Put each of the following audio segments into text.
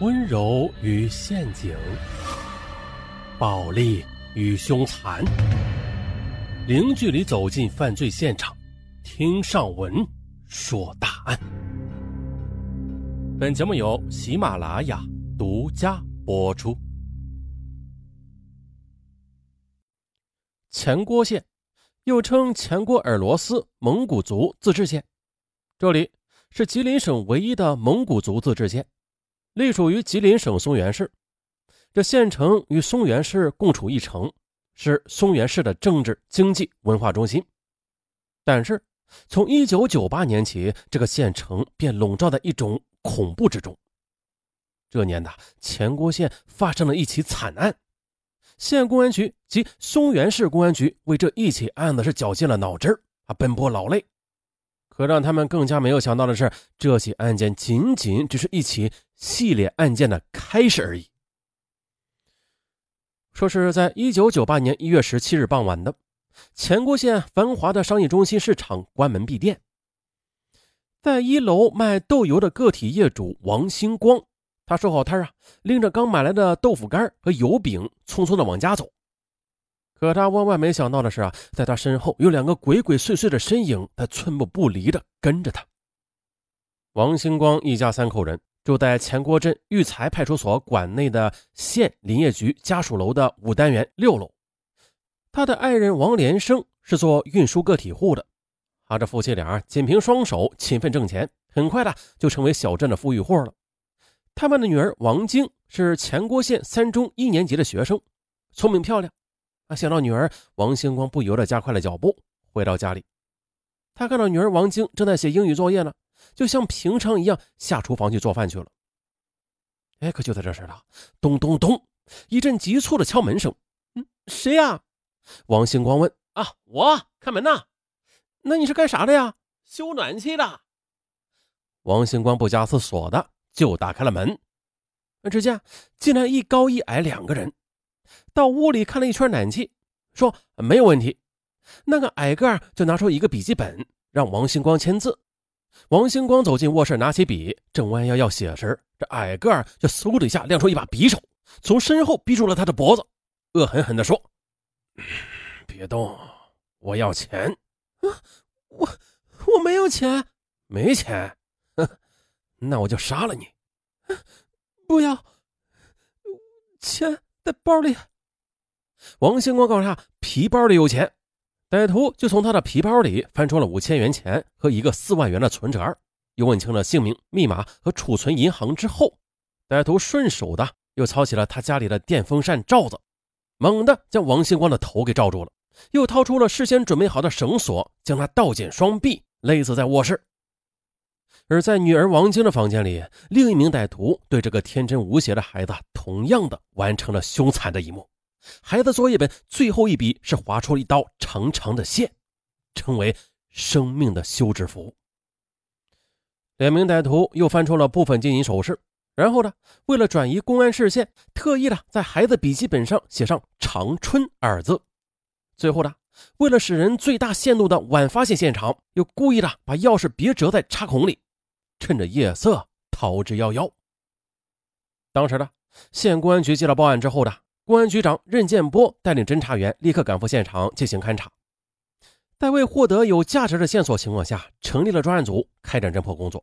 温柔与陷阱，暴力与凶残，零距离走进犯罪现场，听上文说大案。本节目由喜马拉雅独家播出。前郭县，又称前郭尔罗斯蒙古族自治县，这里是吉林省唯一的蒙古族自治县。隶属于吉林省松原市，这县城与松原市共处一城，是松原市的政治、经济、文化中心。但是，从1998年起，这个县城便笼罩在一种恐怖之中。这年的前郭县发生了一起惨案，县公安局及松原市公安局为这一起案子是绞尽了脑汁啊，奔波劳累。可让他们更加没有想到的是，这起案件仅仅只是一起系列案件的开始而已。说是在一九九八年一月十七日傍晚的，前郭县繁华的商业中心市场关门闭店，在一楼卖豆油的个体业主王星光，他收好摊啊，拎着刚买来的豆腐干和油饼，匆匆的往家走。可他万万没想到的是啊，在他身后有两个鬼鬼祟祟的身影，他寸步不离的跟着他。王星光一家三口人住在前郭镇育才派出所管内的县林业局家属楼的五单元六楼。他的爱人王连生是做运输个体户的，他这夫妻俩仅凭双手勤奋挣钱，很快的就成为小镇的富裕户了。他们的女儿王晶是前郭县三中一年级的学生，聪明漂亮。啊！想到女儿王星光，不由得加快了脚步，回到家里。他看到女儿王晶正在写英语作业呢，就像平常一样下厨房去做饭去了。哎，可就在这时了，咚咚咚，一阵急促的敲门声。嗯，谁呀？王星光问。啊，我开门呐。那你是干啥的呀？修暖气的。王星光不加思索的就打开了门。只见进来一高一矮两个人。到屋里看了一圈暖气，说没有问题。那个矮个就拿出一个笔记本，让王星光签字。王星光走进卧室，拿起笔，正弯腰要写时，这矮个就嗖的一下亮出一把匕首，从身后逼住了他的脖子，恶狠狠地说：“别动，我要钱。”“啊，我我没有钱，没钱，哼，那我就杀了你。”“不要，钱。”在包里，王星光告诉他皮包里有钱，歹徒就从他的皮包里翻出了五千元钱和一个四万元的存折，又问清了姓名、密码和储存银行之后，歹徒顺手的又操起了他家里的电风扇罩子，猛地将王星光的头给罩住了，又掏出了事先准备好的绳索，将他倒剪双臂勒死在卧室。而在女儿王晶的房间里，另一名歹徒对这个天真无邪的孩子，同样的完成了凶残的一幕。孩子作业本最后一笔是划出了一道长长的线，成为生命的休止符。两名歹徒又翻出了部分金银首饰，然后呢，为了转移公安视线，特意的在孩子笔记本上写上“长春”二字。最后呢，为了使人最大限度的晚发现现场，又故意的把钥匙别折在插孔里。趁着夜色逃之夭夭。当时的县公安局接到报案之后的公安局长任建波带领侦查员立刻赶赴现场进行勘查，在未获得有价值的线索情况下，成立了专案组开展侦破工作。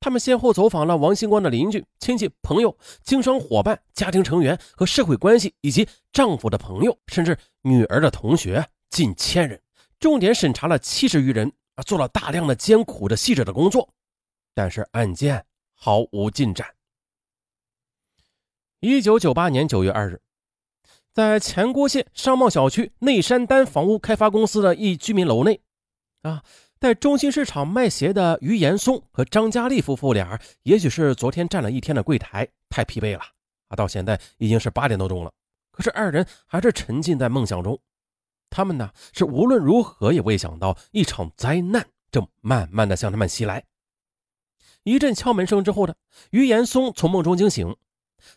他们先后走访了王星光的邻居、亲戚、朋友、经商伙伴、家庭成员和社会关系，以及丈夫的朋友，甚至女儿的同学，近千人，重点审查了七十余人啊，做了大量的艰苦的细致的工作。但是案件毫无进展。一九九八年九月二日，在前郭县商贸小区内山丹房屋开发公司的一居民楼内，啊，在中心市场卖鞋的于岩松和张佳丽夫妇俩，也许是昨天站了一天的柜台太疲惫了，啊，到现在已经是八点多钟了，可是二人还是沉浸在梦想中。他们呢，是无论如何也未想到一场灾难正慢慢的向他们袭来。一阵敲门声之后呢于岩松从梦中惊醒，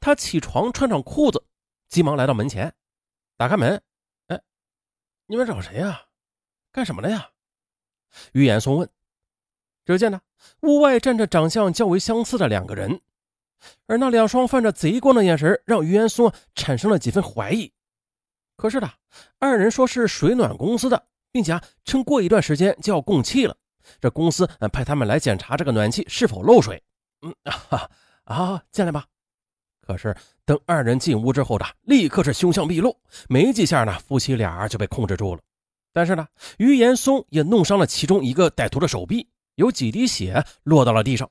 他起床穿上裤子，急忙来到门前，打开门。哎，你们找谁呀？干什么的呀？于岩松问。只见呢，屋外站着长相较为相似的两个人，而那两双泛着贼光的眼神，让于元松产生了几分怀疑。可是呢，二人说是水暖公司的，并且啊，趁过一段时间就要供气了，这公司派他们来检查这个暖气是否漏水。嗯 啊啊，进来吧。可是等二人进屋之后的，立刻是凶相毕露，没几下呢，夫妻俩就被控制住了。但是呢，于岩松也弄伤了其中一个歹徒的手臂，有几滴血落到了地上。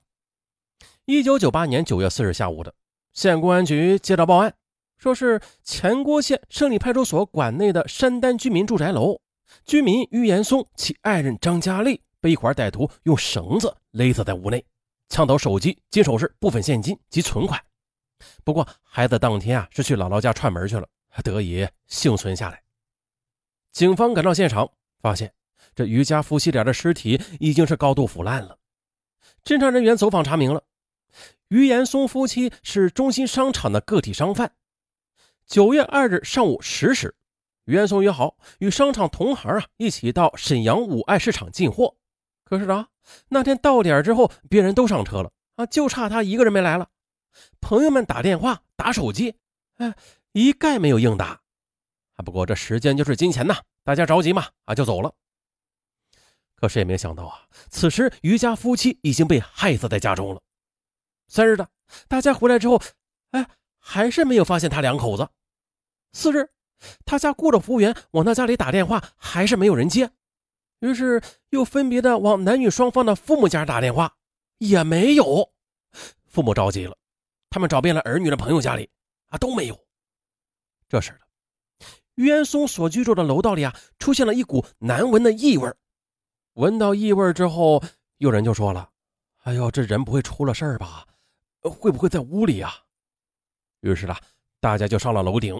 一九九八年九月四日下午的，县公安局接到报案，说是前郭县胜利派出所管内的山丹居民住宅楼，居民于岩松其爱人张佳丽被一伙歹徒用绳子勒死在屋内，抢走手机、金首饰、部分现金及存款。不过孩子当天啊是去姥姥家串门去了，得以幸存下来。警方赶到现场，发现这于家夫妻俩的尸体已经是高度腐烂了。侦查人员走访查明了，于岩松夫妻是中心商场的个体商贩。九月二日上午十时，于岩松约好与商场同行啊一起到沈阳五爱市场进货。可是啊，那天到点之后，别人都上车了啊，就差他一个人没来了。朋友们打电话、打手机，哎，一概没有应答。啊，不过这时间就是金钱呐，大家着急嘛，啊，就走了。可是也没想到啊，此时于家夫妻已经被害死在家中了。三日的，大家回来之后，哎，还是没有发现他两口子。四日，他家雇的服务员往他家里打电话，还是没有人接。于是又分别的往男女双方的父母家打电话，也没有。父母着急了。他们找遍了儿女的朋友家里，啊都没有。这时的于元松所居住的楼道里啊，出现了一股难闻的异味。闻到异味之后，有人就说了：“哎呦，这人不会出了事儿吧？会不会在屋里啊？”于是呢，大家就上了楼顶，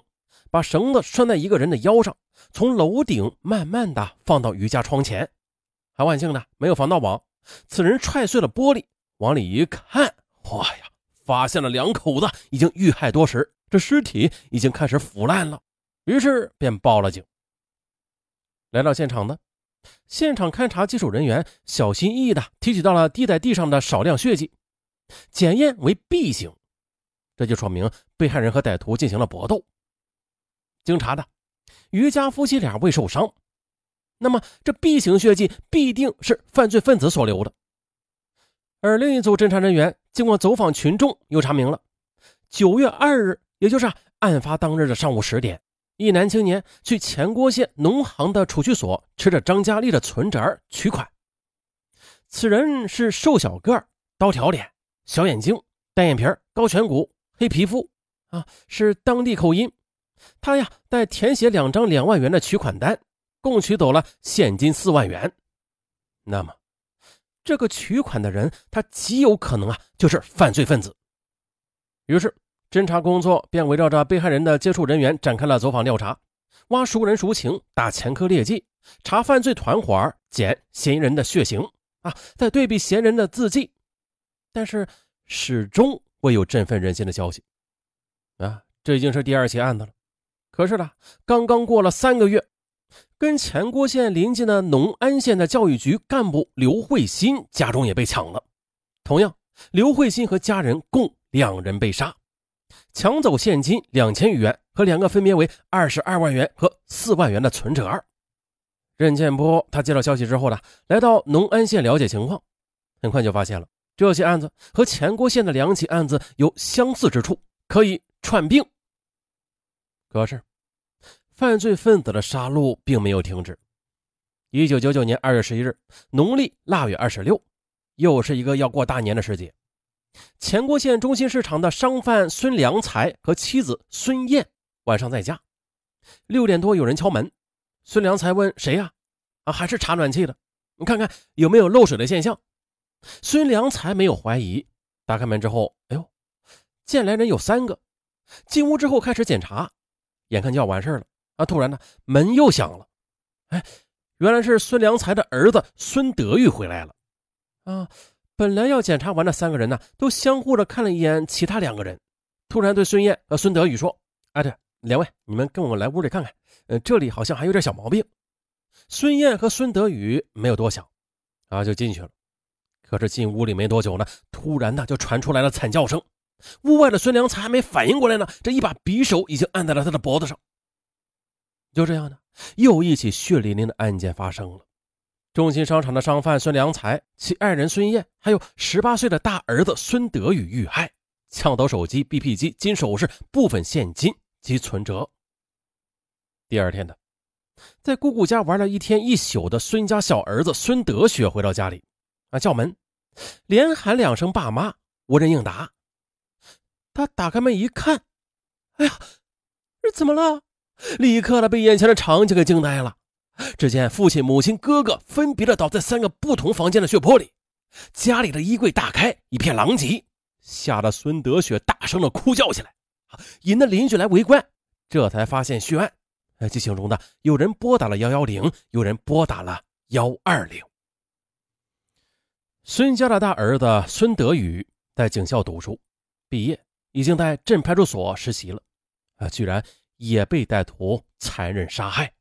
把绳子拴在一个人的腰上，从楼顶慢慢的放到于家窗前。还万幸呢，没有防盗网。此人踹碎了玻璃，往里一看，哇呀！发现了两口子已经遇害多时，这尸体已经开始腐烂了，于是便报了警。来到现场呢现场勘查技术人员小心翼翼地提取到了滴在地上的少量血迹，检验为 B 型，这就说明被害人和歹徒进行了搏斗。经查的，于家夫妻俩未受伤，那么这 B 型血迹必定是犯罪分子所留的。而另一组侦查人员经过走访群众，又查明了，九月二日，也就是案发当日的上午十点，一男青年去前郭县农行的储蓄所，持着张佳丽的存折取款。此人是瘦小个儿刀条脸，小眼睛，单眼皮高颧骨，黑皮肤，啊，是当地口音。他呀，带填写两张两万元的取款单，共取走了现金四万元。那么。这个取款的人，他极有可能啊，就是犯罪分子。于是，侦查工作便围绕着被害人的接触人员展开了走访调查，挖熟人熟情，打前科劣迹，查犯罪团伙，检嫌疑人的血型啊，再对比嫌疑人的字迹，但是始终未有振奋人心的消息啊！这已经是第二起案子了。可是呢，刚刚过了三个月。跟前郭县临近的农安县的教育局干部刘慧新家中也被抢了。同样，刘慧新和家人共两人被杀，抢走现金两千余元和两个分别为二十二万元和四万元的存折。任建波他接到消息之后呢，来到农安县了解情况，很快就发现了这起案子和前郭县的两起案子有相似之处，可以串并。可是。犯罪分子的杀戮并没有停止。一九九九年二月十一日，农历腊月二十六，又是一个要过大年的时节。前郭县中心市场的商贩孙良才和妻子孙燕晚上在家，六点多有人敲门。孙良才问：“谁呀？”“啊，还是查暖气的，你看看有没有漏水的现象。”孙良才没有怀疑，打开门之后，哎呦，见来人有三个。进屋之后开始检查，眼看就要完事了。啊！突然呢，门又响了。哎，原来是孙良才的儿子孙德玉回来了。啊，本来要检查完的三个人呢，都相互的看了一眼其他两个人，突然对孙燕和孙德宇说：“哎，对，两位，你们跟我来屋里看看。呃，这里好像还有点小毛病。”孙燕和孙德宇没有多想，啊，就进去了。可是进屋里没多久呢，突然呢，就传出来了惨叫声。屋外的孙良才还没反应过来呢，这一把匕首已经按在了他的脖子上。就这样呢，又一起血淋淋的案件发生了。中心商场的商贩孙良才、其爱人孙燕，还有十八岁的大儿子孙德宇遇害，抢走手机、BP 机、金首饰、部分现金及存折。第二天的，在姑姑家玩了一天一宿的孙家小儿子孙德学回到家里，啊，叫门，连喊两声“爸妈”，无人应答。他打开门一看，哎呀，这怎么了？立刻的被眼前的场景给惊呆了。只见父亲、母亲、哥哥分别的倒在三个不同房间的血泊里，家里的衣柜大开，一片狼藉，吓得孙德雪大声的哭叫起来，引得邻居来围观，这才发现血案。剧情中的有人拨打了幺幺零，有人拨打了幺二零。孙家的大儿子孙德宇在警校读书，毕业已经在镇派出所实习了，啊，居然也被歹徒残忍杀害。